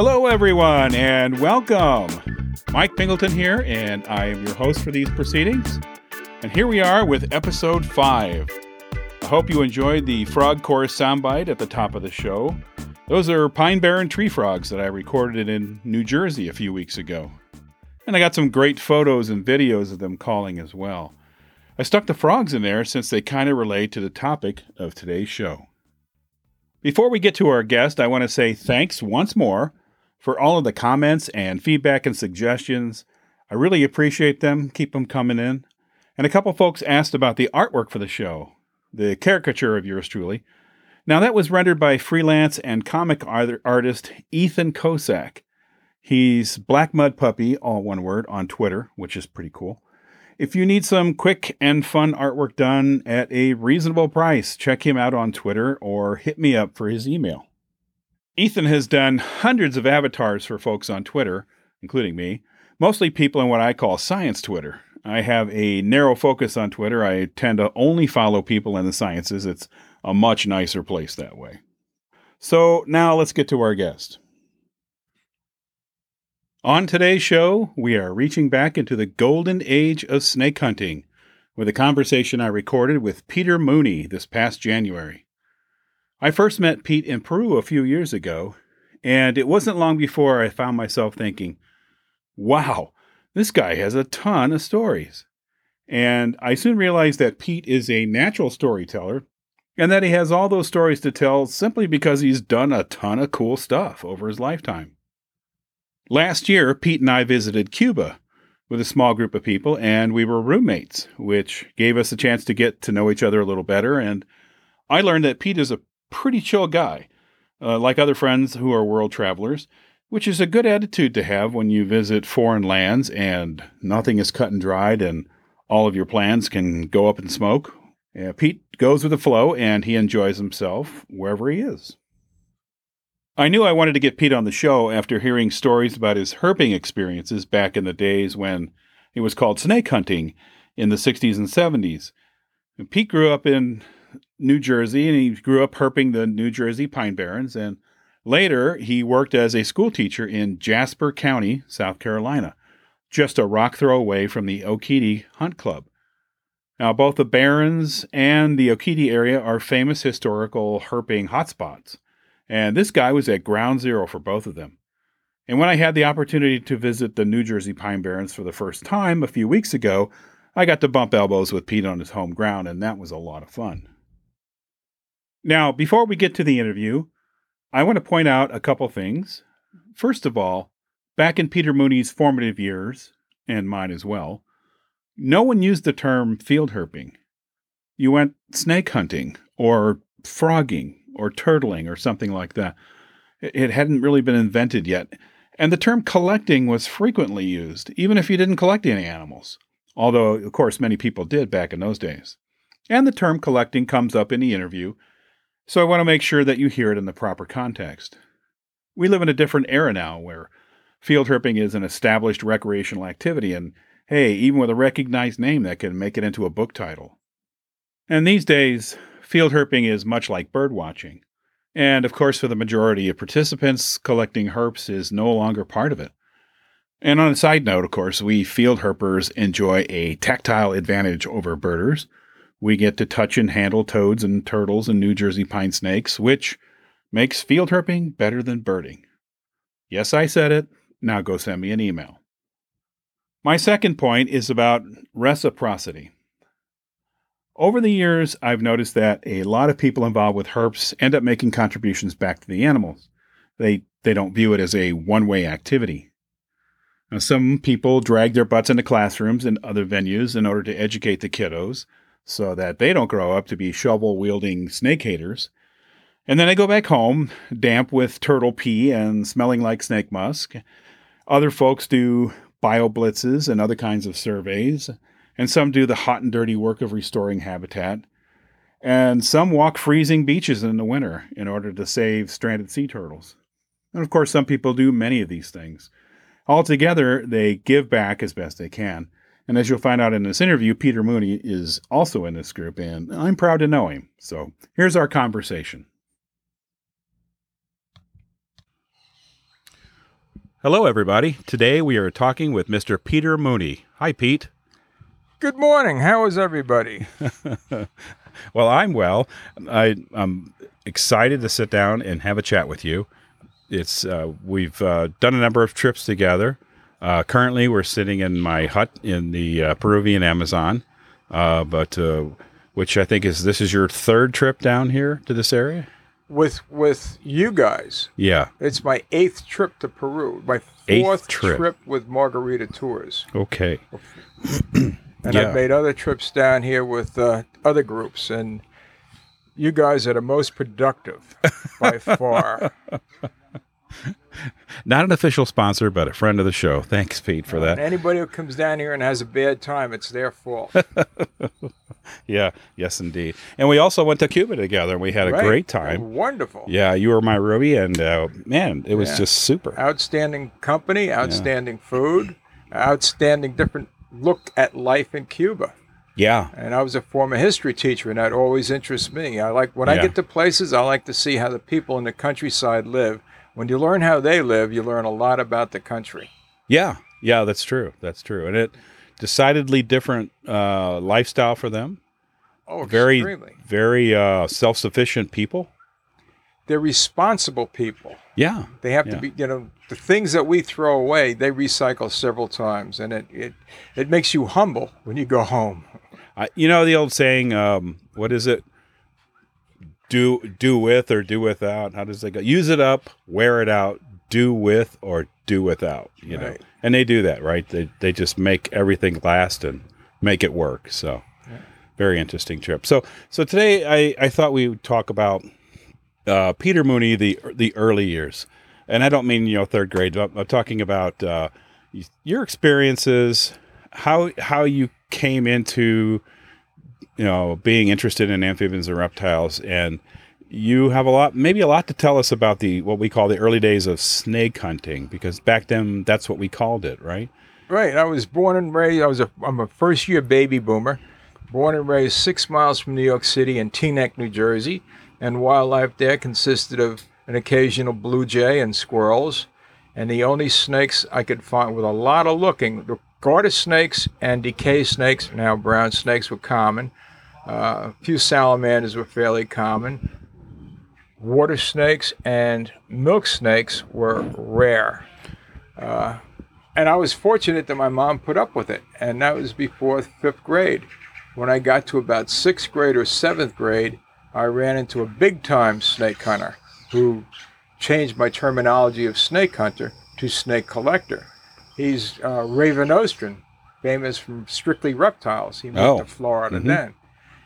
Hello, everyone, and welcome. Mike Pingleton here, and I am your host for these proceedings. And here we are with episode five. I hope you enjoyed the frog chorus soundbite at the top of the show. Those are pine barren tree frogs that I recorded in New Jersey a few weeks ago. And I got some great photos and videos of them calling as well. I stuck the frogs in there since they kind of relate to the topic of today's show. Before we get to our guest, I want to say thanks once more for all of the comments and feedback and suggestions. I really appreciate them. Keep them coming in. And a couple folks asked about the artwork for the show, the caricature of yours truly. Now, that was rendered by freelance and comic artist Ethan Kosak. He's Black Mud Puppy, all one word, on Twitter, which is pretty cool. If you need some quick and fun artwork done at a reasonable price, check him out on Twitter or hit me up for his email. Ethan has done hundreds of avatars for folks on Twitter, including me, mostly people in what I call science Twitter. I have a narrow focus on Twitter. I tend to only follow people in the sciences. It's a much nicer place that way. So now let's get to our guest. On today's show, we are reaching back into the golden age of snake hunting with a conversation I recorded with Peter Mooney this past January. I first met Pete in Peru a few years ago, and it wasn't long before I found myself thinking, wow, this guy has a ton of stories. And I soon realized that Pete is a natural storyteller and that he has all those stories to tell simply because he's done a ton of cool stuff over his lifetime. Last year, Pete and I visited Cuba with a small group of people, and we were roommates, which gave us a chance to get to know each other a little better. And I learned that Pete is a pretty chill guy, uh, like other friends who are world travelers, which is a good attitude to have when you visit foreign lands and nothing is cut and dried and all of your plans can go up in smoke. Yeah, Pete goes with the flow and he enjoys himself wherever he is. I knew I wanted to get Pete on the show after hearing stories about his herping experiences back in the days when it was called snake hunting in the 60s and 70s. And Pete grew up in New Jersey, and he grew up herping the New Jersey Pine Barrens. And later, he worked as a school teacher in Jasper County, South Carolina, just a rock throw away from the Okeetee Hunt Club. Now, both the Barrens and the Okeetee area are famous historical herping hotspots, and this guy was at ground zero for both of them. And when I had the opportunity to visit the New Jersey Pine Barrens for the first time a few weeks ago, I got to bump elbows with Pete on his home ground, and that was a lot of fun. Now, before we get to the interview, I want to point out a couple things. First of all, back in Peter Mooney's formative years, and mine as well, no one used the term field herping. You went snake hunting or frogging or turtling or something like that. It hadn't really been invented yet. And the term collecting was frequently used, even if you didn't collect any animals, although, of course, many people did back in those days. And the term collecting comes up in the interview so I want to make sure that you hear it in the proper context. We live in a different era now where field herping is an established recreational activity, and hey, even with a recognized name, that can make it into a book title. And these days, field herping is much like bird watching. And of course, for the majority of participants, collecting herps is no longer part of it. And on a side note, of course, we field herpers enjoy a tactile advantage over birders we get to touch and handle toads and turtles and New Jersey pine snakes, which makes field herping better than birding. Yes, I said it. Now go send me an email. My second point is about reciprocity. Over the years, I've noticed that a lot of people involved with herps end up making contributions back to the animals. They, they don't view it as a one way activity. Now, some people drag their butts into classrooms and other venues in order to educate the kiddos so that they don't grow up to be shovel wielding snake haters. And then I go back home, damp with turtle pee and smelling like snake musk. Other folks do bio blitzes and other kinds of surveys, and some do the hot and dirty work of restoring habitat. And some walk freezing beaches in the winter in order to save stranded sea turtles. And of course, some people do many of these things. Altogether, they give back as best they can. And as you'll find out in this interview, Peter Mooney is also in this group, and I'm proud to know him. So here's our conversation. Hello, everybody. Today we are talking with Mr. Peter Mooney. Hi, Pete. Good morning. How is everybody? well, I'm well. I, am excited to sit down and have a chat with you. It's uh, we've uh, done a number of trips together. Uh, currently, we're sitting in my hut in the uh, Peruvian Amazon, uh, but uh, which I think is this is your third trip down here to this area with with you guys. Yeah, it's my eighth trip to Peru. My fourth trip. trip. with Margarita Tours. Okay. and yeah. I've made other trips down here with uh, other groups, and you guys are the most productive by far. Not an official sponsor, but a friend of the show. Thanks, Pete, for that. anybody who comes down here and has a bad time, it's their fault. yeah, yes, indeed. And we also went to Cuba together, and we had a right. great time. Wonderful. Yeah, you were my Ruby, and uh, man, it was yeah. just super. Outstanding company, outstanding yeah. food, outstanding different look at life in Cuba. Yeah. And I was a former history teacher, and that always interests me. I like when yeah. I get to places, I like to see how the people in the countryside live when you learn how they live, you learn a lot about the country. Yeah, yeah, that's true. That's true, and it decidedly different uh, lifestyle for them. Oh, very, extremely. very uh, self-sufficient people. They're responsible people. Yeah, they have yeah. to be. You know, the things that we throw away, they recycle several times, and it it it makes you humble when you go home. I, you know the old saying, um, what is it? Do do with or do without. How does it go? Use it up, wear it out, do with or do without. You right. know, and they do that, right? They they just make everything last and make it work. So, yeah. very interesting trip. So so today I I thought we would talk about uh, Peter Mooney the the early years, and I don't mean you know third grade. I'm, I'm talking about uh, your experiences, how how you came into you know, being interested in amphibians and reptiles, and you have a lot, maybe a lot to tell us about the what we call the early days of snake hunting, because back then that's what we called it, right? Right. I was born and raised. I was a I'm a first year baby boomer, born and raised six miles from New York City in Teaneck, New Jersey, and wildlife there consisted of an occasional blue jay and squirrels, and the only snakes I could find with a lot of looking. The garter snakes and DeKay snakes, now brown snakes, were common. Uh, a few salamanders were fairly common. Water snakes and milk snakes were rare. Uh, and I was fortunate that my mom put up with it. And that was before fifth grade. When I got to about sixth grade or seventh grade, I ran into a big time snake hunter who changed my terminology of snake hunter to snake collector. He's uh, Nostrand, famous from Strictly Reptiles. He moved oh. to Florida mm-hmm. then.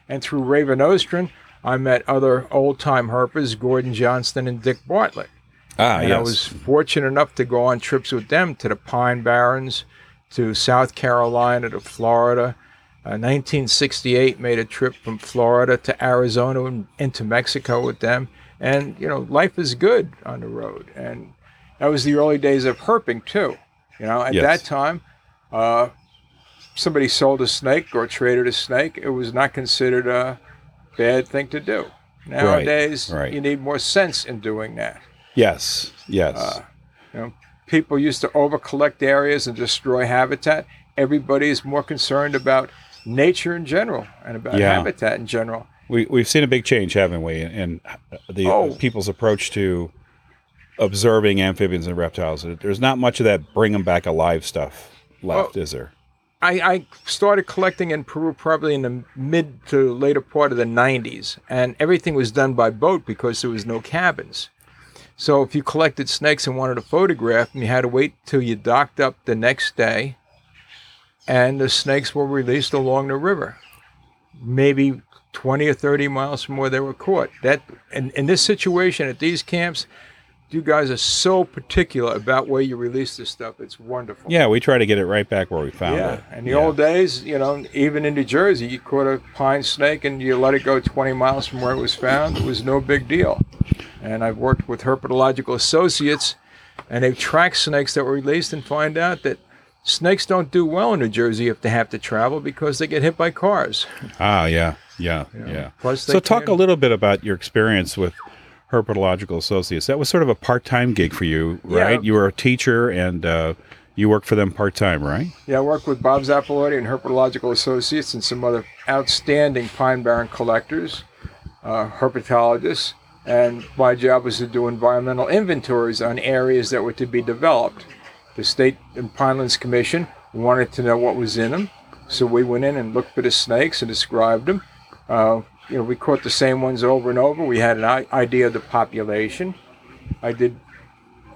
And through Ray Van Nostrand, I met other old time herpers, Gordon Johnston and Dick Bartlett. Ah, and yes. I was fortunate enough to go on trips with them to the Pine Barrens, to South Carolina, to Florida. Uh, 1968 made a trip from Florida to Arizona and into Mexico with them. And, you know, life is good on the road. And that was the early days of herping, too. You know, at yes. that time, uh, somebody sold a snake or traded a snake, it was not considered a bad thing to do. Nowadays, right, right. you need more sense in doing that. Yes, yes. Uh, you know, people used to over collect areas and destroy habitat. Everybody is more concerned about nature in general and about yeah. habitat in general. We, we've seen a big change, haven't we, in the oh. people's approach to observing amphibians and reptiles. There's not much of that bring them back alive stuff left, is there? I, I started collecting in Peru probably in the mid to later part of the 90s, and everything was done by boat because there was no cabins. So if you collected snakes and wanted to photograph them, you had to wait till you docked up the next day, and the snakes were released along the river. Maybe 20 or 30 miles from where they were caught. That in, in this situation at these camps, you guys are so particular about where you release this stuff. It's wonderful. Yeah, we try to get it right back where we found Yeah, it. in the Yeah. old days, you know, even in New Jersey, you caught a pine snake and you let it go 20 miles from where it was found. It was no big deal. And I've worked with herpetological associates, and they've tracked snakes that were released and find out that snakes don't do well in New Jersey if they have to travel because they get hit by cars. Ah, yeah, yeah, yeah. Plus they so, talk a little bit about your experience with Herpetological Associates. That was sort of a part-time gig for you, Yeah. right? You were a teacher and uh, you worked for them part-time, right? Yeah, I worked with Bob Zappalorti and Herpetological Associates and some other outstanding pine barren collectors, uh, herpetologists, and my job was to do environmental inventories on areas that were to be developed. The State and Pinelands Commission wanted to know what was in them, so we went in and looked for the snakes and described them. Uh, you know, we caught the same ones over and over. We had an idea of the population. I did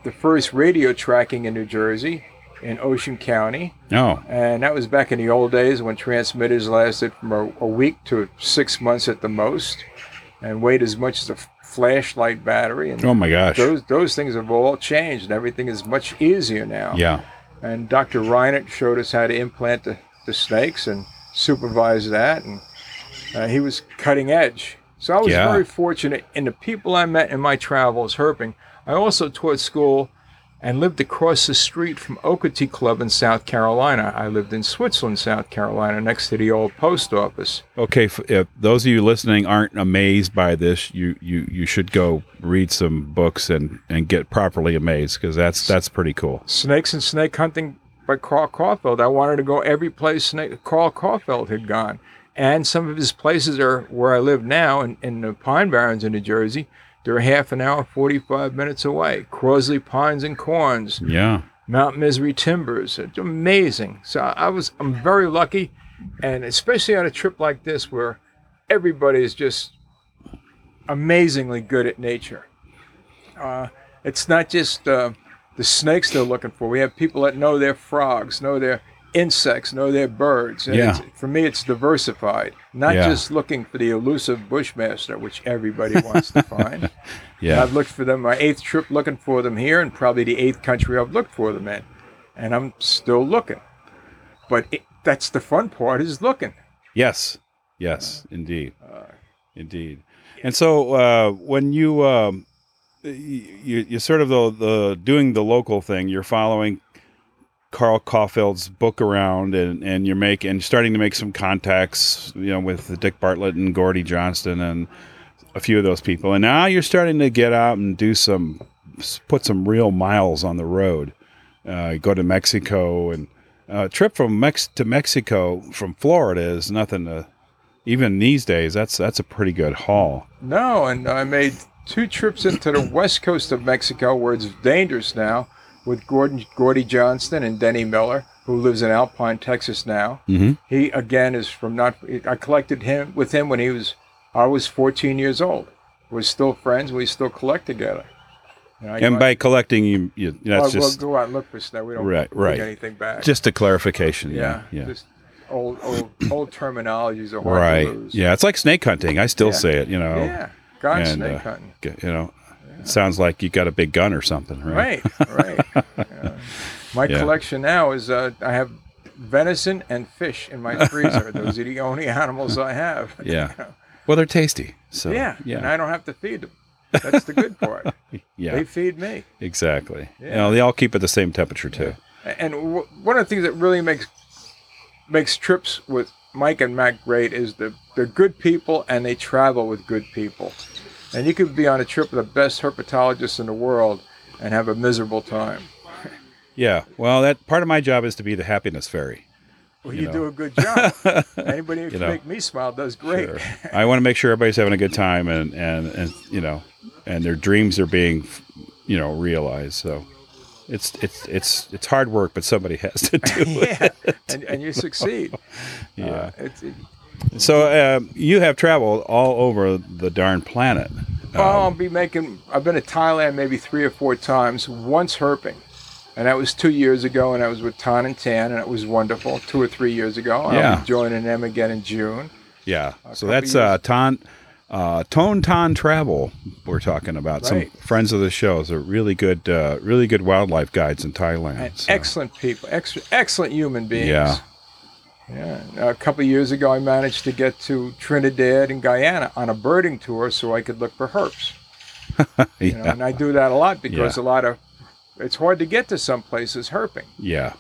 the first radio tracking in New Jersey in Ocean County. Oh, And that was back in the old days when transmitters lasted from a, a week to six months at the most and weighed as much as a flashlight battery. And oh my gosh. those, those things have all changed and everything is much easier now. Yeah. And Dr. Reinert showed us how to implant the, the snakes and supervise that. And uh, he was cutting edge. So I was Yeah. very fortunate in the people I met in my travels herping. I also taught school and lived across the street from Okeetee Club in South Carolina. I lived in Switzerland, South Carolina, next to the old post office. Okay, if those of you listening aren't amazed by this, you you you should go read some books and and get properly amazed because that's that's pretty cool. Snakes and Snake Hunting by Carl Kauffeld. I wanted to go every place Snake, Carl Kauffeld had gone. And some of his places are where I live now in, in the Pine Barrens in New Jersey. They're half an hour, 45 minutes away. Crosley Pines and Corns, Yeah. Mount Misery Timbers. It's amazing. So I was, I'm very lucky. And especially on a trip like this where everybody is just amazingly good at nature. Uh, it's not just uh, the snakes they're looking for. We have people that know their frogs, know their insects, know their birds. And Yeah. it's, for me, it's diversified, not Yeah. just looking for the elusive bushmaster, which everybody wants to find. And Yeah. I've looked for them my eighth trip looking for them here, and probably the eighth country I've looked for them in, and I'm still looking. But it, that's the fun part is looking. Yes. Yes. Indeed. Indeed. And so uh, when you um, you you sort of the the doing the local thing, you're following Carl Kauffeld's book around, and and you're making starting to make some contacts, you know, with Dick Bartlett and Gordy Johnston and a few of those people, and now you're starting to get out and do some put some real miles on the road. Uh, go to Mexico and uh, trip from Mex to Mexico from Florida is nothing to even these days. That's that's a pretty good haul. No, and I made two trips into the west coast of Mexico where it's dangerous now with Gordon Gordy Johnston and Denny Miller, who lives in Alpine, Texas now. Mm-hmm. He again is from not. I collected him with him when he was. I was 14 years old. We're still friends. We still collect together. You know, And by collecting, you, you well, that's we'll just go out and look for stuff. We don't Right, right. anything back. just a clarification. yeah, Yeah, yeah. Just old old old terminologies are hard right. to lose. Yeah, it's like snake hunting. I still Yeah. say it. You know. yeah. And, snake uh, hunting. You know. It sounds like you got a big gun or something, right? Right, right. Yeah. My Yeah. collection now is uh, I have venison and fish in my freezer. Those are the only animals I have. Yeah. Well, they're tasty. So Yeah, and I don't have to feed them. That's the good part. yeah, They feed me. exactly. You Yeah. know, they all keep at the same temperature too. And w- one of the things that really makes makes trips with Mike and Mac great is the they're good people and they travel with good people. And you could be on a trip with the best herpetologists in the world and have a miserable time. Yeah. Well, that part of my job is to be the happiness fairy. Well, You you, know. do a good job. Anybody who can know. make me smile does great. Sure. I want to make sure everybody's having a good time and, and, and you know, and their dreams are being, you know, realized. So it's it's it's it's hard work, but somebody has to do it. yeah, and, and you succeed. Yeah. Uh, it's, it, So um, you have traveled all over the darn planet. well, I'll be making. I've been to Thailand maybe three or four times. Once herping, and that was two years ago, and I was with Ton and Tan, and it was wonderful. Two or three years ago. I'll Yeah. be joining them again in June. Yeah. So that's uh, Ton, uh, Tone Ton Travel. We're talking about Right. some friends of the show. They're really good, uh, really good wildlife guides in Thailand. So- excellent people, ex- excellent human beings. Yeah. Yeah. A couple of years ago, I managed to get to Trinidad and Guyana on a birding tour so I could look for herps. You know, and I do that a lot because Yeah. a lot of it's hard to get to some places herping. Yeah.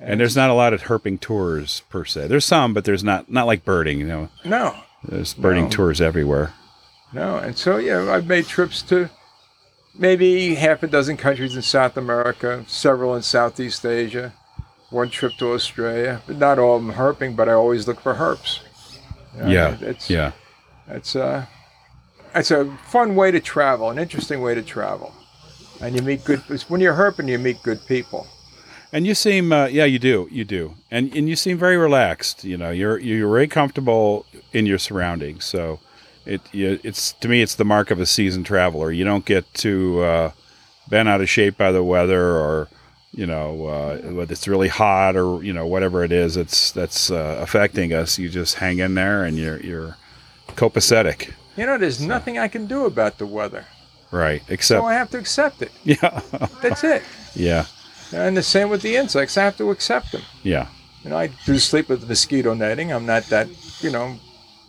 And there's not a lot of herping tours per se. There's some, but there's not not like birding. You know, No, there's birding No. tours everywhere. no. And so, yeah, I've made trips to maybe half a dozen countries in South America, several in Southeast Asia, one trip to Australia, but not all of them herping, but I always look for herps. You know, Yeah. It's, Yeah. It's a, it's a fun way to travel, an interesting way to travel. And you meet good, it's when you're herping, you meet good people. And you seem, uh, yeah, you do, you do, and and you seem very relaxed. You know, you're you're very comfortable in your surroundings. So, it you, it's to me, it's the mark of a seasoned traveler. You don't get too uh, bent out of shape by the weather, or you know, uh, whether it's really hot or you know whatever it is that's that's uh, affecting us. You just hang in there, and you're you're copacetic, You know, there's nothing I can do about the weather. right? Except, So I have to accept it. yeah, That's it. yeah, And the same with the insects. I have to accept them. yeah, You know, I do sleep with mosquito netting. I'm not that, you know,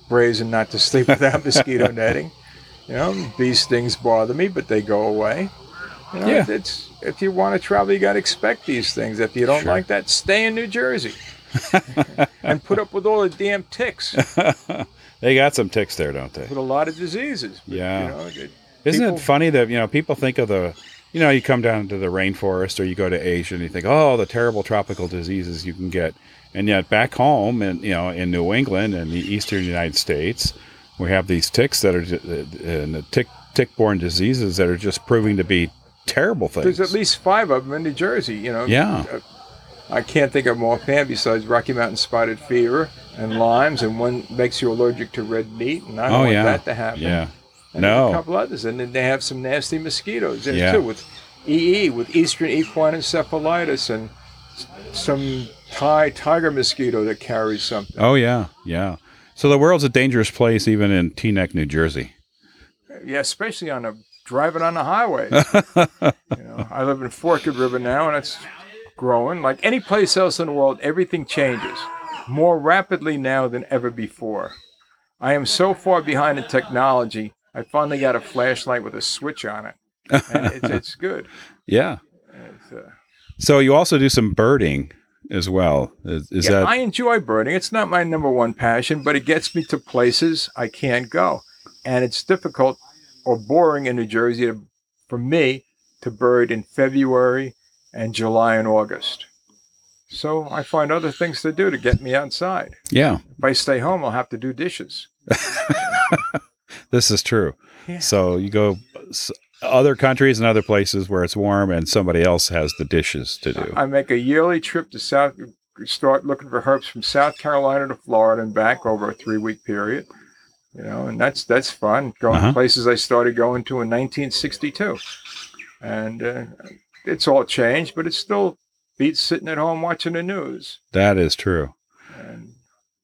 brazen not to sleep without mosquito netting. You know, bee stings bother me, but they go away. You know, Yeah. it's if you want to travel, you got to expect these things. If you don't Sure. like that, stay in New Jersey and put up with all the damn ticks they got some ticks there, don't they? with a lot of diseases. But, Yeah. You know, it- Isn't people- it funny that you know people think of the, you know, you come down to the rainforest or you go to Asia and you think, oh, the terrible tropical diseases you can get, and yet back home and you know in New England and the eastern United States, we have these ticks that are uh, and the tick tick-borne diseases that are just proving to be terrible things. There's at least five of them in New Jersey. You know. Yeah. Uh, I can't think of them offhand besides Rocky Mountain spotted fever and limes, and one makes you allergic to red meat, and I don't oh want yeah, that to happen. yeah, And there's a no, couple others, and then they have some nasty mosquitoes in Yeah. too, with EE, with eastern equine encephalitis, and some Thai tiger mosquito that carries something. oh yeah, yeah. So the world's a dangerous place, even in Teaneck, New Jersey. Yeah, especially on a driving on the highway. you know, I live in Forked River now, and it's growing. Like any place else in the world, everything changes more rapidly now than ever before. I am so far behind in technology. I finally got a flashlight with a switch on it, and it's, it's good. Yeah. It's, uh, So you also do some birding as well. Is, is yeah, that I enjoy birding. It's not my number one passion, but it gets me to places I can't go, and it's difficult or boring in New Jersey to, for me to bird in February and July and August. So I find other things to do to get me outside. yeah? If I stay home, I'll have to do dishes. This is true. Yeah. So you go other countries and other places where it's warm, and somebody else has the dishes to do. I make a yearly trip to South, start looking for herbs from South Carolina to Florida and back over a three week period. You know, and that's that's fun. Going Uh-huh. places I started going to in 1962, and uh, it's all changed, but it still beats sitting at home watching the news. That is true. And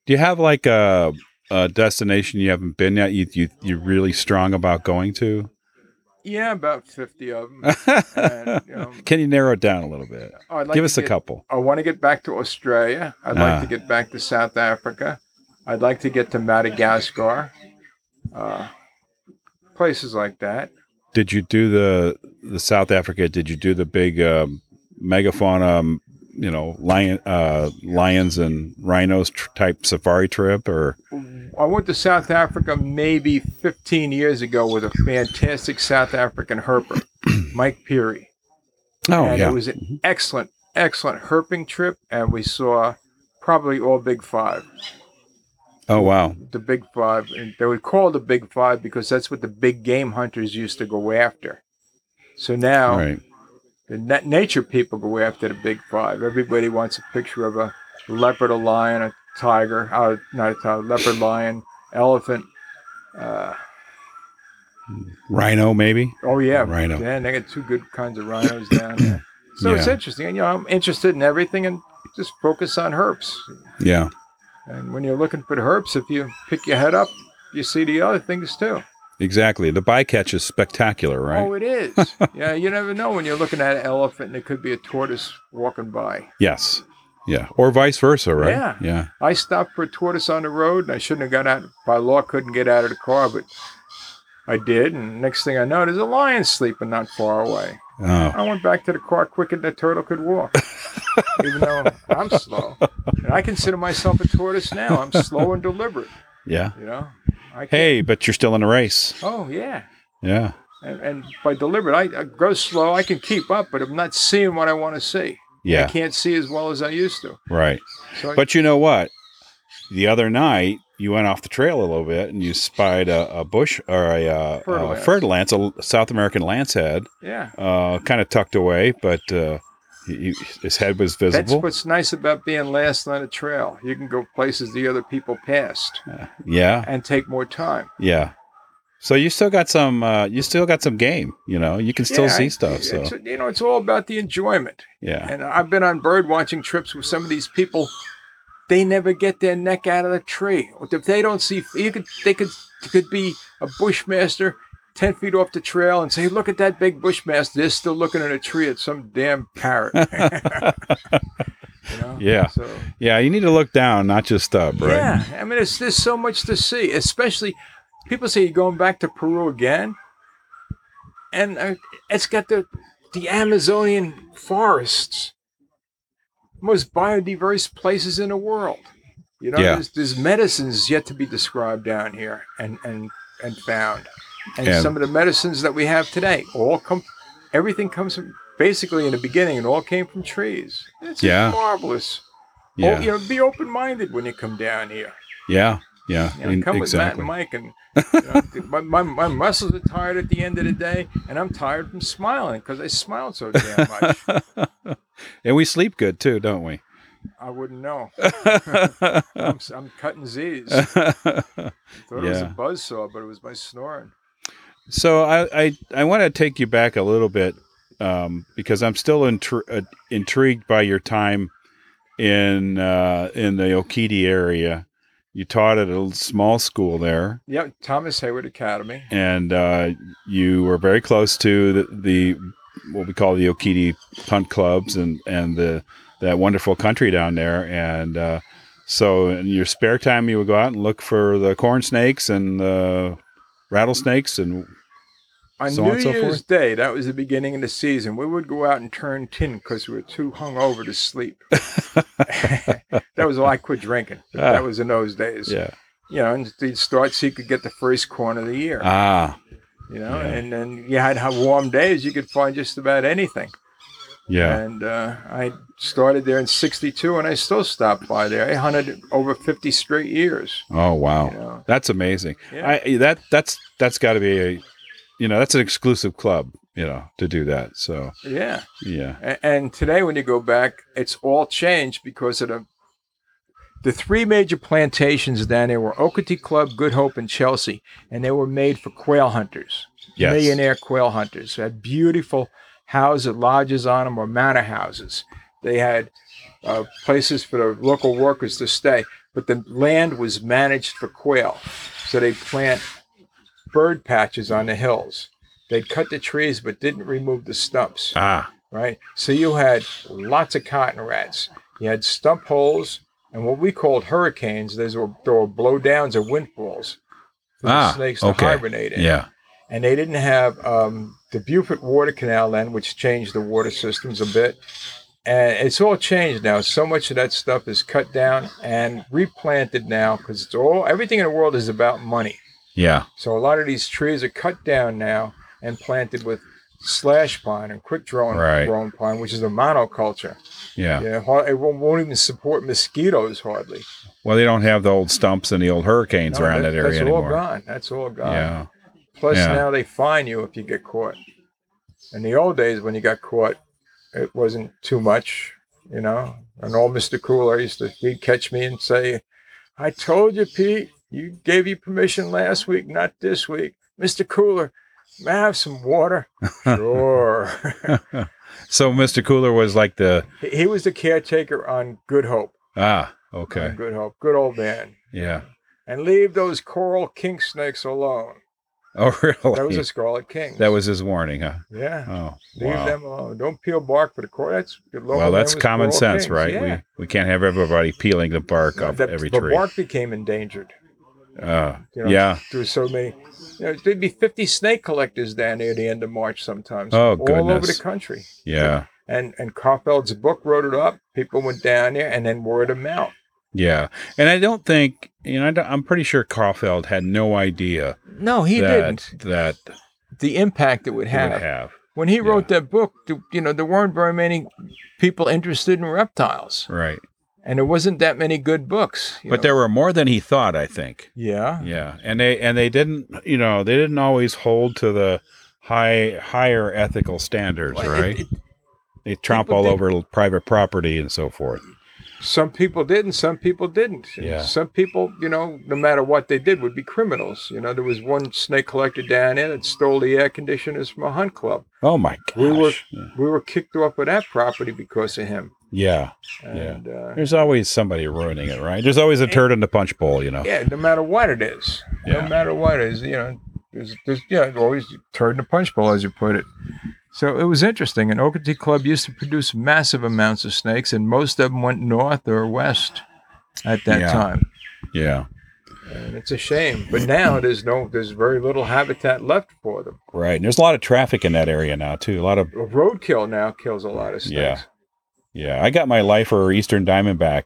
Do you have like a, a destination you haven't been yet? You, you you're really strong about going to? yeah, about 50 of them. and, you know, Can you narrow it down a little bit? Like Give us a couple. I want to get back to Australia. I'd like Ah. to get back to South Africa. I'd like to get to Madagascar. Uh, places like that. Did you do the the South Africa? Did you do the big um, megafauna? um, You know, lion, uh, lions and rhinos tr- type safari trip, or I went to South Africa maybe 15 years ago with a fantastic South African herper, Mike Peary. oh and yeah, it was an excellent, excellent herping trip, and we saw probably all big five. Oh wow, The big five, and they would call the big five because that's what the big game hunters used to go after. So now right, the na- nature people go after the big five. Everybody wants a picture of a leopard, a lion, a tiger, uh, not a tiger, leopard, lion, elephant. Uh, rhino maybe. oh yeah, Rhino. Yeah, they got two good kinds of rhinos down there. So it's interesting. And, you know, I'm interested in everything and just focus on herps. Yeah, And when you're looking for the herps, if you pick your head up, you see the other things too. Exactly. The bycatch is spectacular, right? Oh, it is. yeah, you never know when you're looking at an elephant and it could be a tortoise walking by. yes. Yeah. Or vice versa, right? Yeah. Yeah. I stopped for a tortoise on the road and I shouldn't have got out. By law, couldn't get out of the car, but I did. And next thing I know, there's a lion sleeping not far away. Oh. I went back to the car quicker than the turtle could walk, even though I'm slow. And I consider myself a tortoise now. I'm slow and deliberate. Yeah. You know. I Hey, but you're still in a race. Oh yeah. Yeah. And, and by deliberate, I, I go slow. I can keep up, but I'm not seeing what I want to see. Yeah. I can't see as well as I used to. Right. So I- But you know what? The other night, you went off the trail a little bit and you spied a, a bush or a, uh, Fer-de-lance. a fer-de-lance, a South American lance head, yeah. uh, kind of tucked away, but uh, he, his head was That's visible. what's nice about being last on a trail. You can go places the other people passed yeah. and take more time. Yeah. So you still got some. Uh, you still got some game. You know, you can still Yeah, see I- stuff. So you know, it's all about the enjoyment. yeah. And I've been on bird watching trips with some of these people. They never get their neck out of the tree. If they don't see, you could they could could be a bushmaster ten feet off the trail and say, "Look at that big bushmaster." They're still looking at a tree at some damn parrot. you know? Yeah. So Yeah. You need to look down, not just up. Right. yeah, I mean, it's, there's so much to see. Especially, people say you're going back to Peru again, and uh, it's got the the Amazonian forests, most biodiverse places in the world. You know, Yeah. there's, there's medicines yet to be described down here and and and found, and And- some of the medicines that we have today all come. Everything comes from basically in the beginning. It all came from trees. It's Yeah. marvelous. Oh, yeah. Oh, you know, be open minded when you come down here. Yeah. Yeah. You know, in- come exactly. with Matt and Mike, and you know, my, my, my muscles are tired at the end of the day, and I'm tired from smiling because I smiled so damn much. and we sleep good too, don't we? I wouldn't know. I'm, I'm cutting Z's. Thought it was a Yeah. buzz saw, but it was my snoring. So I I, I want to take you back a little bit um, because I'm still intri- uh, intrigued by your time in uh, in the Okeetee area. You taught at a small school there, Yep, Thomas Heyward Academy. and uh, you were very close to the, the what we call the Okeetee punt clubs and and the that wonderful country down there. And uh, so in your spare time, you would go out and look for the corn snakes and the rattlesnakes and On So New and so Year's forth? Day, that was the beginning of the season. We would go out and turn tin because we were too hungover to sleep. that was all I quit drinking. Ah. That was in those days. yeah You know, and he'd start so you could get the first corn of the year. ah you know, Yeah. and then you had how warm days, you could find just about anything. yeah. And uh, I started there in '62, and I still stopped by there. I hunted over 50 straight years. Oh wow, You know, that's amazing. Yeah. I that that's that's got to be a, you know, that's an exclusive club, you know, to do that. So yeah. yeah, And today, when you go back, it's all changed because of the the three major plantations down there were Okeetee Club, Good Hope, and Chelsea, and they were made for quail hunters, Yes. millionaire quail hunters. They had beautiful houses, lodges on them, or manor houses. They had uh, places for the local workers to stay, but the land was managed for quail, so they plant bird patches on the hills. They'd cut the trees, but didn't remove the stumps ah, right? So you had lots of cotton rats. You had stump holes and what we called hurricanes. Those were, there were blowdowns or windfalls for the Ah, snakes to okay. hibernate in. yeah, And they didn't have um, the Beaufort Water Canal then, which changed the water systems a bit. And it's all changed now. So much of that stuff is cut down and replanted now because it's all everything in the world is about money. Yeah, So a lot of these trees are cut down now and planted with slash pine and quick growing Right. grown pine, which is a monoculture. yeah. Yeah, it won't, won't even support mosquitoes hardly. Well, they don't have the old stumps and the old hurricanes No, around that, area that's anymore. all gone. That's all gone. Yeah, Plus yeah. now they fine you if you get caught. In the old days when you got caught, it wasn't too much, you know. And old Mr. Cooler used to he'd catch me and say, I told you, Pete, you gave you permission last week, not this week. Mr. Cooler, may I have some water? sure. so Mr. Cooler was like the He- was the caretaker on Good Hope. ah, Okay. Good Hope. Good old man. Yeah. And leave those coral king snakes alone. Oh, really? That was a scarlet king. That was his warning, huh? yeah. Oh, Leave wow. them alone. Don't peel bark for the coral. That's Well, that's common sense, kings. right? Yeah. We we can't have everybody peeling the bark off the, every the tree. bark became endangered. Uh, You know, yeah. Through so many, you know, there'd be 50 snake collectors down there at the end of March sometimes. Oh, All over the country. Yeah. And and Kauffeld's book wrote it up. People went down there, and then word of mouth. Yeah. And I don't think, you know, I don't- I'm pretty sure Kauffeld had no idea No, he that didn't. that The impact it would he have. would have. When he wrote that book, you know, there weren't very many people interested in reptiles, Right. And there wasn't that many good books. But know. there were more than he thought, I think. yeah, Yeah. And they and they didn't, you know, they didn't always hold to the high higher ethical standards, Well, right? it- they tromp all did- over private property and so forth. some people did, and some people didn't. Yeah. Some people, you know, no matter what they did, would be criminals. You know, there was one snake collector down there that stole the air conditioners from a hunt club. Oh my gosh. We were yeah. we were kicked off of that property because of him. Yeah. And uh, There's always somebody ruining it, right? There's always a turd in the punch bowl, you know. yeah, no matter what it is, Yeah. no matter what it is, you know, there's, there's yeah, always turd in the punch bowl, as you put it. So it was interesting. An Okeetee Club used to produce massive amounts of snakes, and most of them went north or west at that Yeah. time. Yeah. And it's a shame. But now there's no, there's very little habitat left for them. Right. And there's a lot of traffic in that area now too. A lot of Roadkill now kills a lot of snakes. Yeah. Yeah. I got my lifer Eastern Diamondback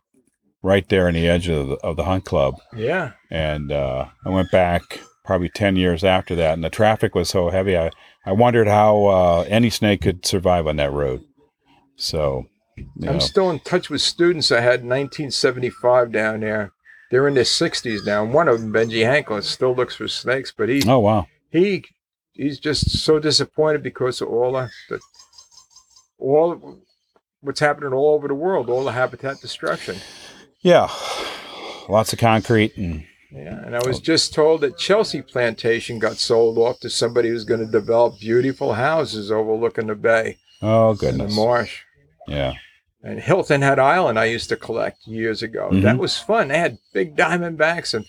right there on the edge of the, of the hunt club, Yeah. and uh, I went back probably ten years after that, and the traffic was so heavy. I I wondered how uh, any snake could survive on that road. So, I'm know, still in touch with students I had in 1975 down there. They're in their 60s now. And one of them, Benji Hankel, still looks for snakes, but he oh wow, he he's just so disappointed because of all the, the all what's happening all over the world, all the habitat destruction. yeah, lots of concrete and Yeah, and I was just told that Chelsea Plantation got sold off to somebody who's going to develop beautiful houses overlooking the bay oh and the goodness, marsh. yeah, And Hilton Head Island, I used to collect years ago. That Mhm. was fun. They had big diamondbacks and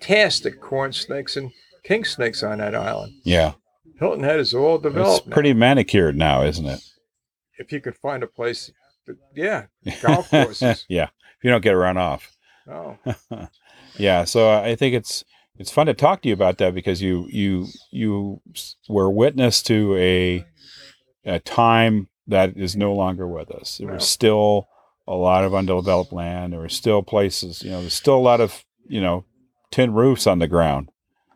fantastic corn snakes and king snakes on that island. yeah. Hilton Head is all It's developed. now. pretty manicured now, isn't it? If you could find a place, that, yeah, golf courses. yeah, if you don't get run off. Oh, yeah so i think it's it's fun to talk to you about that because you you you were witness to a a time that is no longer with us there No. was still a lot of undeveloped land there were still places you know there's still a lot of you know tin roofs on the ground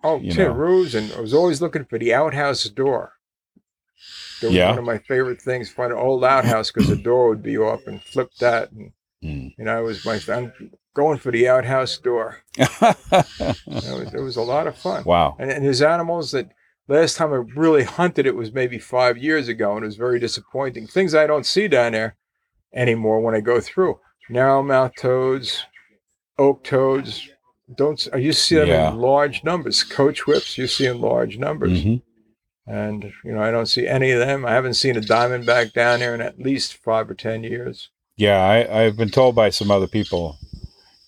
oh, tin know. roofs, and I was always looking for the outhouse door. Was Yeah. one of my favorite things. Find an old outhouse because the door would be off, and flip that, and Hmm. you know, it was my. I'm going for the outhouse door. It was, it was a lot of fun. wow And, and his animals that last time I really hunted it was maybe five years ago, and it was very disappointing. Things I don't see down there anymore when I go through narrowmouth toads, oak toads. Don't you see them Yeah. in large numbers? Coach whips you see in large numbers, Mhm. And you know I don't see any of them. I haven't seen a diamondback down here in at least five or ten years. yeah I, i've been told by some other people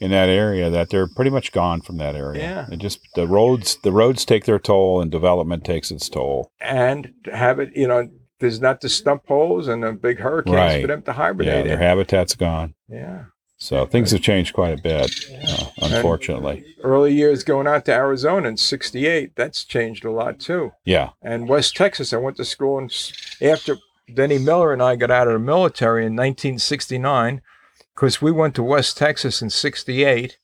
in that area that they're pretty much gone from that area Yeah. just the roads the roads take their toll and development takes its toll And have it, you know, there's not the stump holes and the big hurricanes Right. for them to hibernate. yeah their in. habitat's gone Yeah. So things have changed quite a bit, uh, unfortunately. early years going out to Arizona in 68, that's changed a lot too. Yeah. And West Texas, I went to school and after Denny Miller and I got out of the military in 1969, because we went to West Texas in 68,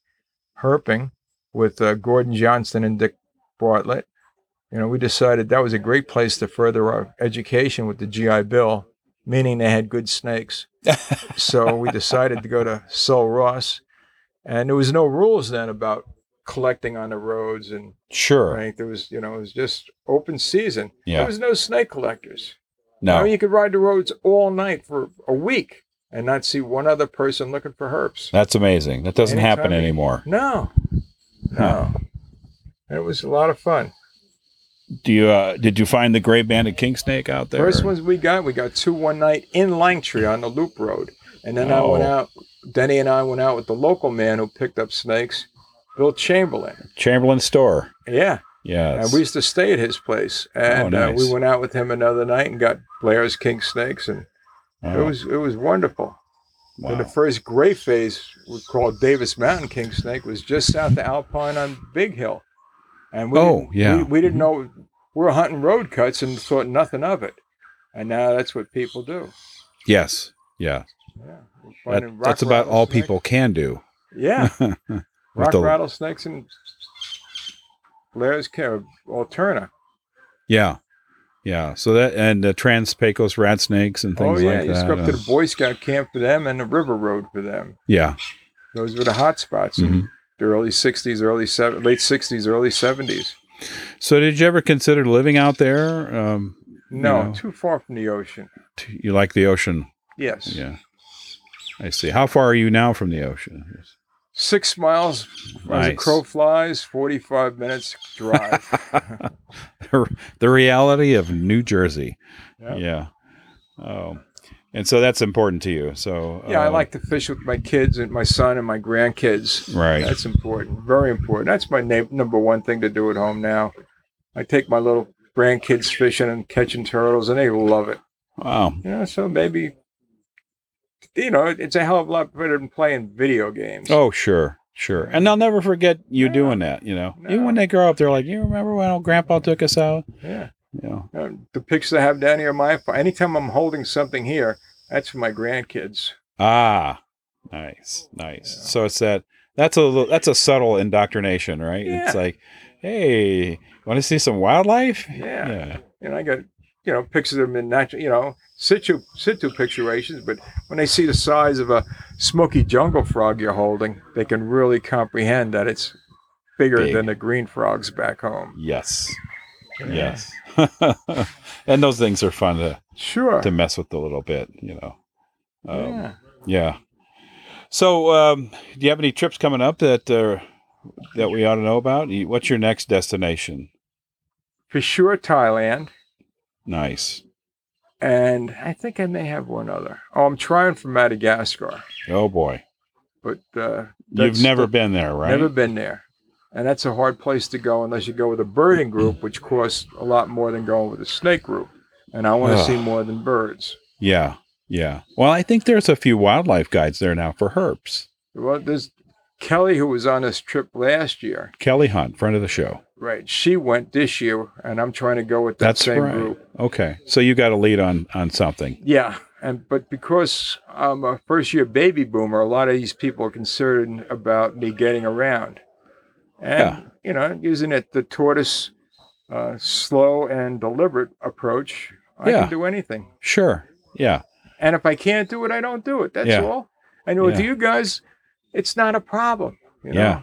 herping with uh, Gordon Johnston and Dick Bartlett. You know, we decided that was a great place to further our education with the GI Bill, meaning they had good snakes. So we decided to go to Sul Ross. And there was no rules then about collecting on the roads and Sure. right. There was, you know, it was just open season. Yeah. There was no snake collectors. No. I mean, you could ride the roads all night for a week and not see one other person looking for herps. That's amazing. That doesn't Anytime happen anymore. No, no. And it was a lot of fun. Do you uh, did you find the gray banded king snake out there? First ones we got, we got two one night in Langtry on the Loop Road, and then I went Oh. out Denny and I went out with the local man who picked up snakes, Bill Chamberlain. Chamberlain store. Yeah, Yeah. and we used to stay at his place, and Oh, uh, we went out with him another night and got Blair's king snakes, and it was it was wonderful. And the first gray phase we called Davis Mountain King Snake was just south of Alpine on Big Hill. And we Oh, didn't- yeah. We, we didn't know we were hunting road cuts and thought nothing of it. And now that's what people do. yes. Yeah. Yeah. That, that's about all people can do. Yeah. rock the- rattlesnakes and Blair's King, Alterna. Yeah. Yeah. So that and the trans Pecos rat snakes and Oh things yeah, like you that. go up to uh, the Boy Scout camp for them and the River Road for them. yeah. Those were the hot spots Mhm. The early '60s, early seven, late '60s, early '70s. So did you ever consider living out there? Um, No, know. too far from the ocean. t- you like the ocean? Yes, Yeah. I see. How far are you now from the ocean? six miles as a crow flies, forty-five minutes drive. the reality of New Jersey. Yeah. Yeah. Oh. And so that's important to you. So yeah, I uh, like to fish with my kids and my son and my grandkids. Right. That's important, very important. That's my na- number one thing to do at home now. I take my little grandkids fishing and catching turtles, and they love it. Wow. You know, so maybe, you know, it's a hell of a lot better than playing video games. Oh, sure. Sure. And they'll never forget you No. doing that, you know. Even when they grow up, they're like, You remember when old grandpa took us out? yeah. You know. Uh, the pictures I have down here, my anytime I'm holding something here, that's for my grandkids. Ah. Nice. Nice. Yeah. So it's that that's a little, that's a subtle indoctrination, right? Yeah. It's like, hey, want to see some wildlife? Yeah. Yeah. And I got, you know, pictures of them in natural, you know, situ situ picturations. But when they see the size of a smoky jungle frog you're holding, they can really comprehend that it's bigger Big. than the green frogs back home. Yes. Yeah. Yes. and those things are fun to Sure. to mess with a little bit, you know. Um, yeah. yeah. So, um, do you have any trips coming up that uh, that we ought to know about? What's your next destination? For sure, Thailand. Nice. And I think I may have one other. Oh, I'm trying for Madagascar, Oh boy, but uh, you've never the- been there, right? Never been there. And that's a hard place to go unless you go with a birding group, which costs a lot more than going with a snake group. And I want to see more than birds. Yeah, yeah. Well, I think there's a few wildlife guides there now for herps. Well, there's Kelly, who was on this trip last year. Kelly Hunt, friend of the show. Right. She went this year, and I'm trying to go with that That's same right. group. Okay, so you got a lead on on something. Yeah. And but because I'm a first year baby boomer, a lot of these people are concerned about me getting around. And Yeah. you know, using it the tortoise uh, slow and deliberate approach, I Yeah. can do anything. Sure. Yeah. And if I can't do it, I don't do it. That's Yeah. all. And with Yeah. you guys, it's not a problem. You know? Yeah.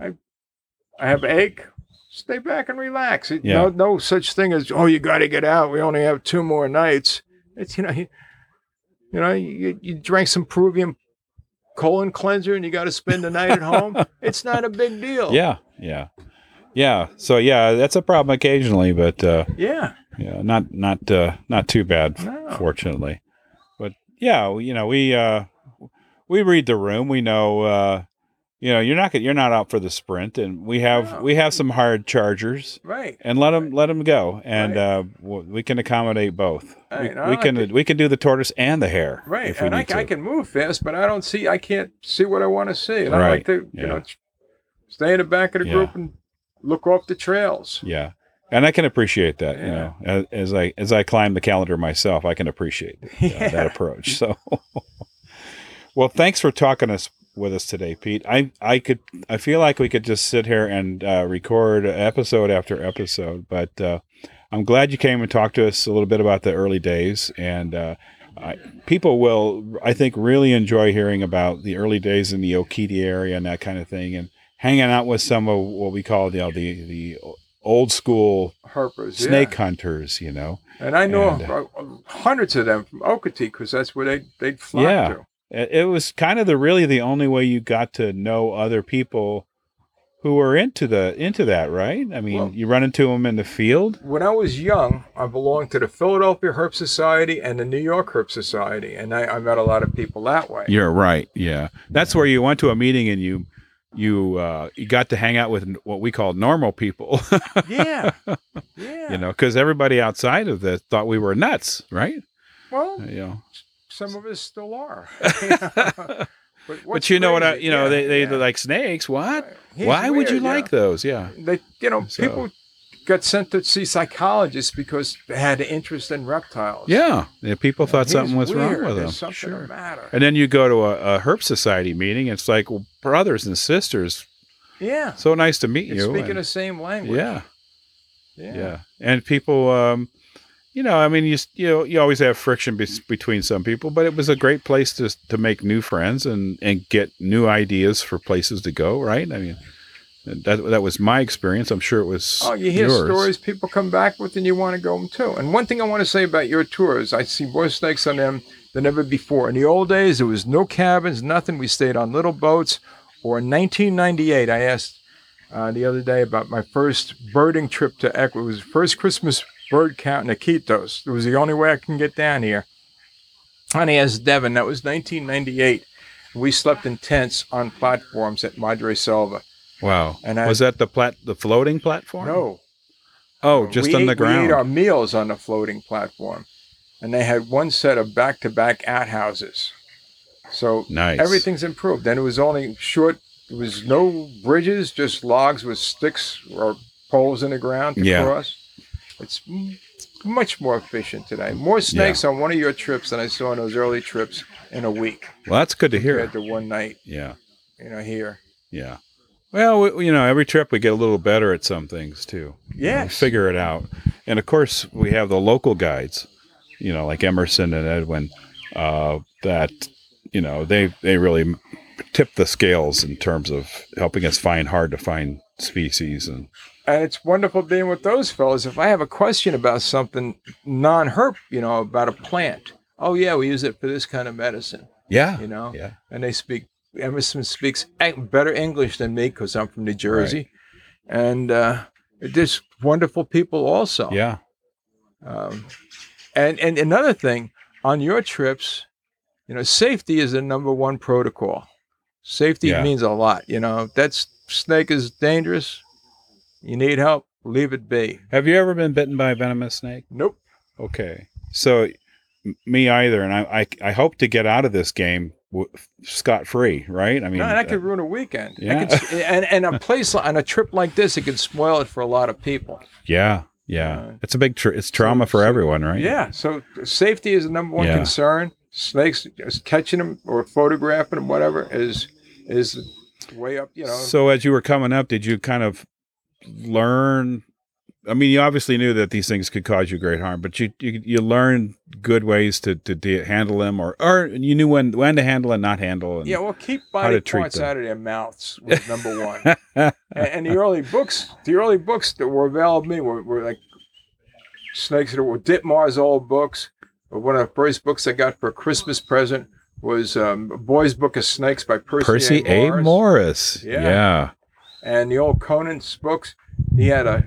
I I have ache. Stay back and relax. It- Yeah. No, no such thing as oh, you got to get out. We only have two more nights. It's you know, you, you know, you, you drank some Peruvian colon cleanser and you got to spend the night at home. It's not a big deal. Yeah. Yeah. Yeah. So yeah, that's a problem occasionally, but uh, Yeah. yeah, not not uh, not too bad, No. fortunately. But yeah, you know, we uh, we read the room. We know, uh, you know, you're not you're not out for the sprint, and we have No. we have some hard chargers, Right. and let them let them go, and Right. uh, we can accommodate both. Right, We, we can we can do the tortoise and the hare, Right. And I, I can move fast, but I don't see. I can't see what I want to see. And I Right. like to, Yeah. you know, stay in the back of the Yeah. group and look off the trails. Yeah. And I can appreciate that, you know, as, as I as I climb the calendar myself, I can appreciate uh, that approach. So, well, thanks for talking us with us today, Pete. I I could I feel like we could just sit here and uh, record episode after episode, but uh, I'm glad you came and talked to us a little bit about the early days, and uh, I, people will I think really enjoy hearing about the early days in the Okeetee area and that kind of thing, and hanging out with some of what we call you know, the the old school herpers. snake Yeah. hunters, you know. And I know and, uh, hundreds of them from Okeetee because that's where they they'd flock Yeah. to. It, it was kind of the really the only way you got to know other people who were into the into that, right? I mean, Well- you run into them in the field. When I was young, I belonged to the Philadelphia Herp Society and the New York Herp Society, and I, I met a lot of people that way. You're right. Yeah, that's where you went to a meeting and you you uh, you got to hang out with what we call normal people. Yeah, yeah. you know, because everybody outside of this thought we were nuts, right? well, You know, some of us still are. but, but you know what? I, you know, yeah, they they yeah. like snakes. What? He's Why would you yeah. like those? Yeah. They, you know, So- people got sent to see psychologists because they had an interest in reptiles. Yeah, yeah people thought He's something was weird. wrong with There's them. Something Sure. matter. And then you go to a, a herp society meeting. It's like well, brothers and sisters. yeah, So nice to meet You're you. speaking and- the same language. yeah, yeah, yeah, And people, um, you know, I mean, you you know, you always have friction be- between some people, but it was a great place to to make new friends and and get new ideas for places to go. Right? I mean, that that was my experience. I'm sure it was. Oh, you hear yours. stories people come back with, and you want to go them too. And one thing I want to say about your tours, I see more snakes on them than ever before. In the old days, there was no cabins, nothing. We stayed on little boats. Or in 1998, I asked uh, the other day about my first birding trip to Ecuador. It was the first Christmas bird count in Iquitos. It was the only way I can get down here. I asked Devin, that was 1998. We slept in tents on platforms at Madre Selva. Wow. And I- was that the plat the floating platform? No, Oh, just we on ate, the ground. We ate our meals on the floating platform, and they had one set of back-to-back outhouses. So Nice. everything's improved. And it was only short. There was no bridges, just logs with sticks or poles in the ground to Yeah. cross. It's much more efficient today. More snakes on one of your trips than I saw on those early trips in a week Well, that's good to hear. compared to one night. Yeah. You know, here. Yeah. Well, we, you know, every trip we get a little better at some things too. We Yes. figure it out. And of course, we have the local guides, you know, like Emerson and Edwin, uh, that, you know, they, they really tip the scales in terms of helping us find hard to find species. And and it's wonderful being with those fellows. If I have a question about something non-herp, you know, about a plant, oh yeah, we use it for this kind of medicine, yeah. you know, Yeah. and they speak. Emerson speaks better English than me because I'm from New Jersey, and uh, just wonderful people also. Yeah. Um, and and another thing on your trips, you know, safety is the number one protocol. Safety Yeah. means a lot. You know, that snake is dangerous. You need help, leave it be. Have you ever been bitten by a venomous snake? Nope. Okay. So me either. And I, I, I hope to get out of this game w- scot free, right? I mean, no, that could uh, ruin a weekend. Yeah. could- and and a place on a trip like this, it could spoil it for a lot of people. yeah, yeah. Uh, it's a big, tr- it's trauma for so- everyone, right? Yeah. So safety is the number one Yeah. concern. Snakes, just catching them or photographing them, whatever, is is way up. You know. So as you were coming up, did you kind of learn? I mean, you obviously knew that these things could cause you great harm, but you you, you learned good ways to to de- handle them, or or you knew when when to handle and not handle. And, Yeah, well, keep body parts them. out of their mouths was number one. and, and the early books, the early books that were available to me were, were like snakes that were Ditmars' old books. One of the first books I got for a Christmas present was um, a Boy's Book of Snakes by Percy, Percy A. A. Morris. Morris. Yeah. yeah. And the old Conant's books, he had a,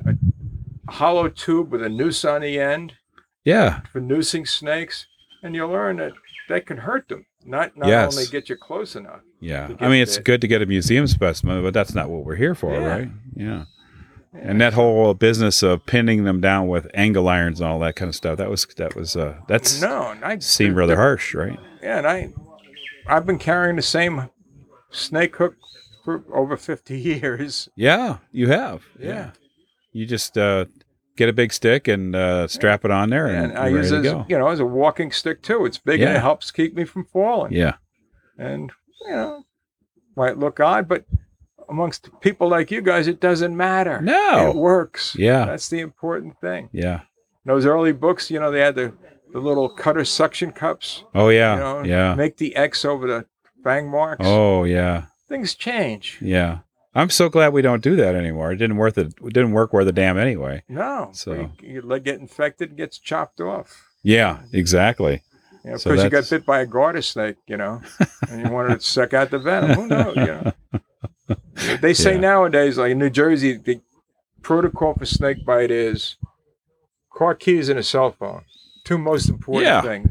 a hollow tube with a noose on the end Yeah. for noosing snakes. And you learn that that can hurt them, not, not Yes. only get you close enough. Yeah. I mean, it's the- good to get a museum specimen, but that's not what we're here for, Yeah. right? Yeah. And that whole business of pinning them down with angle irons and all that kind of stuff, that was, that was, uh, that's No, I seemed rather harsh, right? Yeah, and I, I've been carrying the same snake hook for over fifty years. Yeah, you have. Yeah, You just, uh, get a big stick and, uh, strap it on there and, and I use it as you know as a walking stick too. It's big and it helps keep me from falling. Yeah. And you know, might look odd, but amongst people like you guys, it doesn't matter. No. it works. Yeah. that's the important thing. Yeah. Those early books, you know, they had the the little cutter suction cups. Oh, yeah. You know, yeah. make the X over the fang marks. Oh, yeah. Things change. Yeah. I'm so glad we don't do that anymore. It didn't worth it. It didn't work worth a damn anyway. No, So- you, you get infected, gets chopped off. Yeah, exactly. You know, So because you got bit by a garter snake, you know, and you wanted to suck out the venom. Who knows? You know? They say Yeah. nowadays, like in New Jersey, the protocol for snake bite is car keys and a cell phone. Two most important Yeah. things.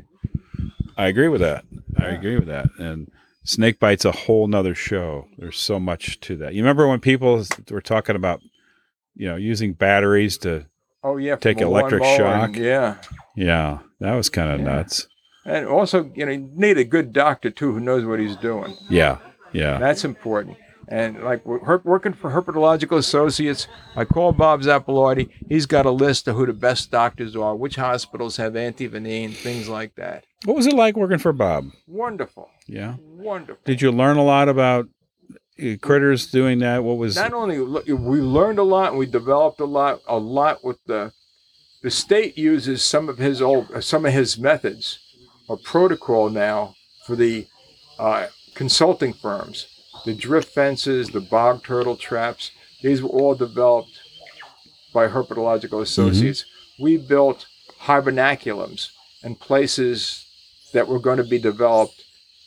I agree with that. I agree with that. And snake bite's a whole nother show. There's so much to that. You remember when people were talking about, you know, using batteries to, Oh yeah, Take electric lawnmower and- shock. yeah, yeah, that was kind of Yeah. nuts. and also you know you need a good doctor too who knows what he's doing. Yeah, yeah, That's important. And like we're working for Herpetological Associates, I call Bob Zappalorti. He's got a list of who the best doctors are, which hospitals have antivenin, things like that. What was it like working for Bob? Wonderful, Yeah. wonderful. Did you learn a lot about uh, critters doing that? What was? Not only we learned a lot, and we developed a lot, a lot with the the state uses some of his old some of his methods or protocol now for the uh, consulting firms, the drift fences, the bog turtle traps. These were all developed by Herpetological Associates. We built hibernaculums and places that were going to be developed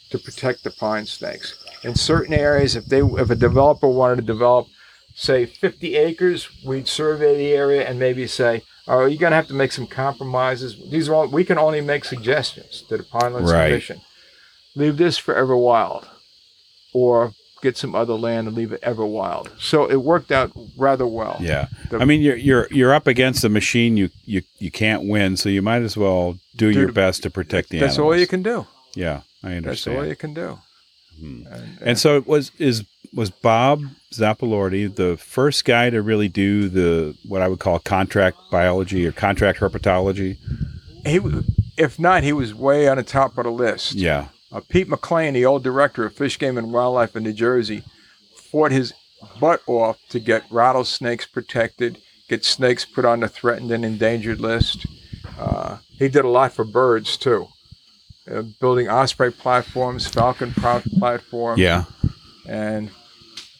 to protect the pine snakes. In certain areas, if they if a developer wanted to develop, say 50 acres, we'd survey the area and maybe say, "Oh, you're going to have to make some compromises. These are all, we can only make suggestions to the Pinelands Right. Commission. Leave this forever Wild, or get some other land and leave it Ever Wild." So it worked out rather well. yeah. The- I mean, you're you're you're up against a machine you you you can't win, so you might as well do, Do your best to protect the That's animals. all you can do. Yeah, I understand. That's all you can do. Hmm. And, And so it was is was Bob Zappalorti the first guy to really do the what I would call contract biology or contract herpetology? he, if not, he was way on the top of the list. Yeah. Uh, Pete McLean, the old director of Fish Game and Wildlife in New Jersey, fought his butt off to get rattlesnakes protected, get snakes put on the threatened and endangered list. Uh, he did a lot for birds too, uh, building osprey platforms, falcon platforms, Yeah. and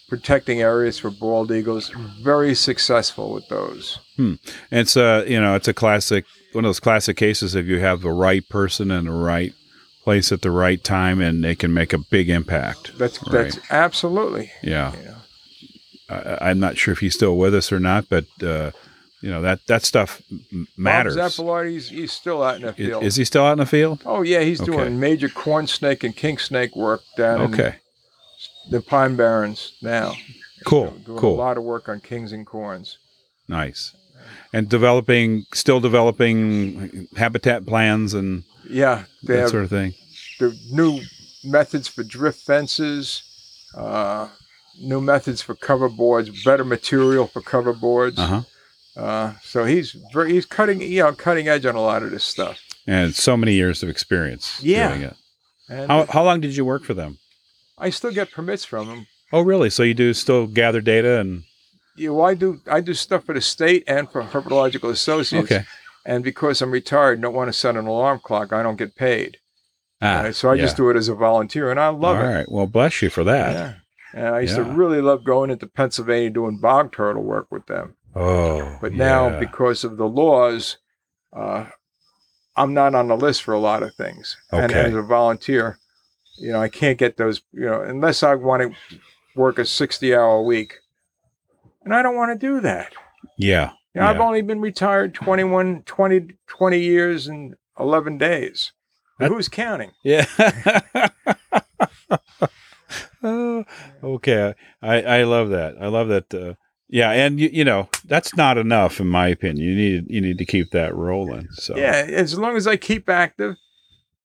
protecting areas for bald eagles. Very successful with those. And it's a you know it's a classic one of those classic cases if you have the right person and the right place at the right time and they can make a big impact. That's Right. that's absolutely. Yeah. You know. I, I'm not sure if he's still with us or not, but uh, you know that that stuff matters. Bob he's, he's still out in the Is, field. is he still out in the field? Oh yeah, he's Okay. doing major corn snake and king snake work down Okay. in the Pine Barrens now. Cool. Doing Cool. a lot of work on kings and corns. Nice. And developing, still developing habitat plans and Yeah, that have sort of thing. the new methods for drift fences, uh, new methods for cover boards, better material for cover boards. Uh huh. Uh, so he's very he's cutting you know cutting edge on a lot of this stuff. And so many years of experience Yeah. doing it. And How how long did you work for them? I still get permits from them. Oh, really? So you do still gather data and You know, I do I do stuff for the state and for Herpetological Associates. okay. And because I'm retired and don't want to set an alarm clock, I don't get paid. Ah, Uh, so I just do it as a volunteer, and I love All it. All right. Well, bless you for that. Yeah. And I used Yeah. to really love going into Pennsylvania doing bog turtle work with them. Oh, But now, yeah. because of the laws, uh, I'm not on the list for a lot of things. Okay. And as a volunteer, you know, I can't get those, you know, unless I want to work a 60 hour week. And I don't want to do that. yeah, You know, I've only been retired 21, 20, 20 years and 11 days. That- Who's counting? yeah. Oh, okay, I I love that. I love that. Uh, yeah, and you, you know that's not enough in my opinion. You need you need to keep that rolling. So Yeah, as long as I keep active.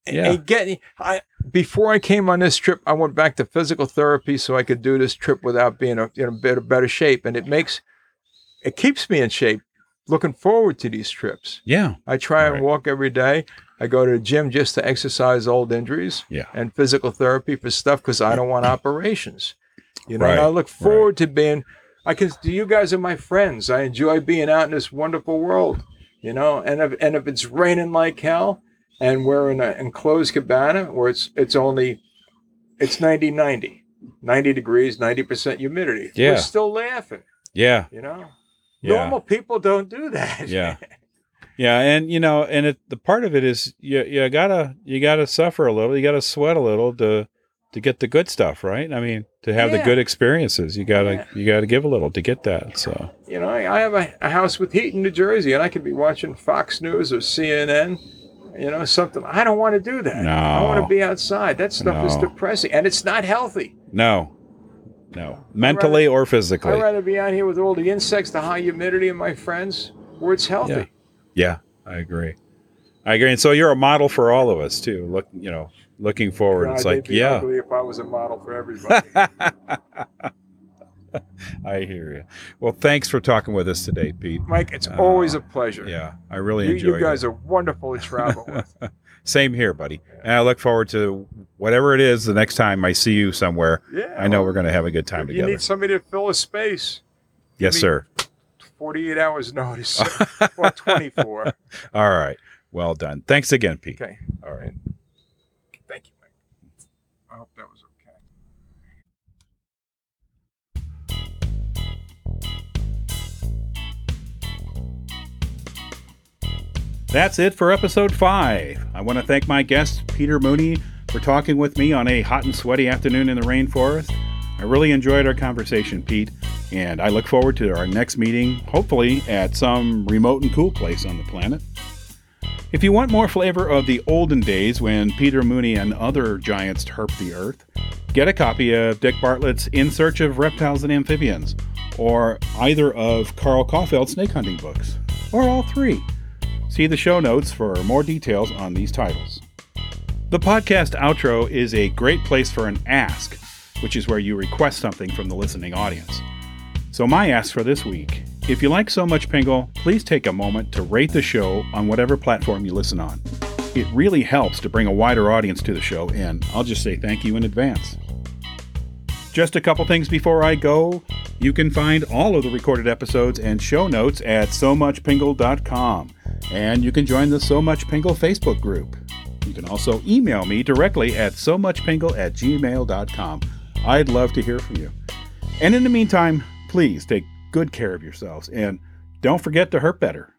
and- Yeah. And get I before I came on this trip, I went back to physical therapy so I could do this trip without being a, in a better better shape, and it makes it keeps me in shape. Looking forward to these trips. yeah, I try Right. and walk every day. I go to the gym just to exercise old injuries Yeah. and physical therapy for stuff because I don't want operations. You know, and I look forward to being. I can. Do you guys are my friends. I enjoy being out in this wonderful world. You know, and if and if it's raining like hell, and we're in an enclosed cabana where it's it's only it's 90 90 90 degrees 90% humidity Yeah. we're still laughing yeah, you know Yeah. normal people don't do that Yeah. yeah, and you know, and it the part of it is you you gotta you gotta suffer a little, you gotta sweat a little to to get the good stuff, right? I mean, to have the good experiences. You gotta Yeah. you gotta give a little to get that. So You know, I, I have a, a house with heat in New Jersey, and I could be watching Fox News or CNN. You know, something. I don't want to do that. No. I want to be outside. That stuff is depressing, and it's not healthy. no, no, mentally or physically. I'd rather be out here with all the insects, the high humidity, and my friends, where it's healthy. Yeah. Yeah, I agree. I agree. And so you're a model for all of us too. Look, you know, looking forward. God, it's like, be yeah, ugly if I was a model for everybody. I hear you. Well, thanks for talking with us today, Pete. Mike, it's uh, always a pleasure. Yeah, I really You, enjoyed you guys it. are wonderful to travel with. Same here, buddy. And I look forward to whatever it is the next time I see you somewhere. Yeah, I know well, we're going to have a good time You together. You need somebody to fill a space. yes, sir. 48 hours notice. or 24. All right. Well done. Thanks again, Pete. Okay. All right. Thank you, Mike. I hope that was okay. That's it for episode five. I want to thank my guest, Peter Mooney, for talking with me on a hot and sweaty afternoon in the rainforest. I really enjoyed our conversation, Pete, and I look forward to our next meeting, hopefully at some remote and cool place on the planet. If you want more flavor of the olden days when Peter Mooney and other giants herped the earth, get a copy of Dick Bartlett's In Search of Reptiles and Amphibians, or either of Carl Kauffeld's snake hunting books, or all three. See the show notes for more details on these titles. The podcast outro is a great place for an ask, which is where you request something from the listening audience. So, my ask for this week if you like So Much Pingle, please take a moment to rate the show on whatever platform you listen on. It really helps to bring a wider audience to the show, and I'll just say thank you in advance. Just a couple things before I go. You can find all of the recorded episodes and show notes at somuchpingle.com. And you can join the So Much Pingle Facebook group. You can also email me directly at so muchpingle at gmail.com. I'd love to hear from you. And in the meantime, please take good care of yourselves and don't forget to hurt better.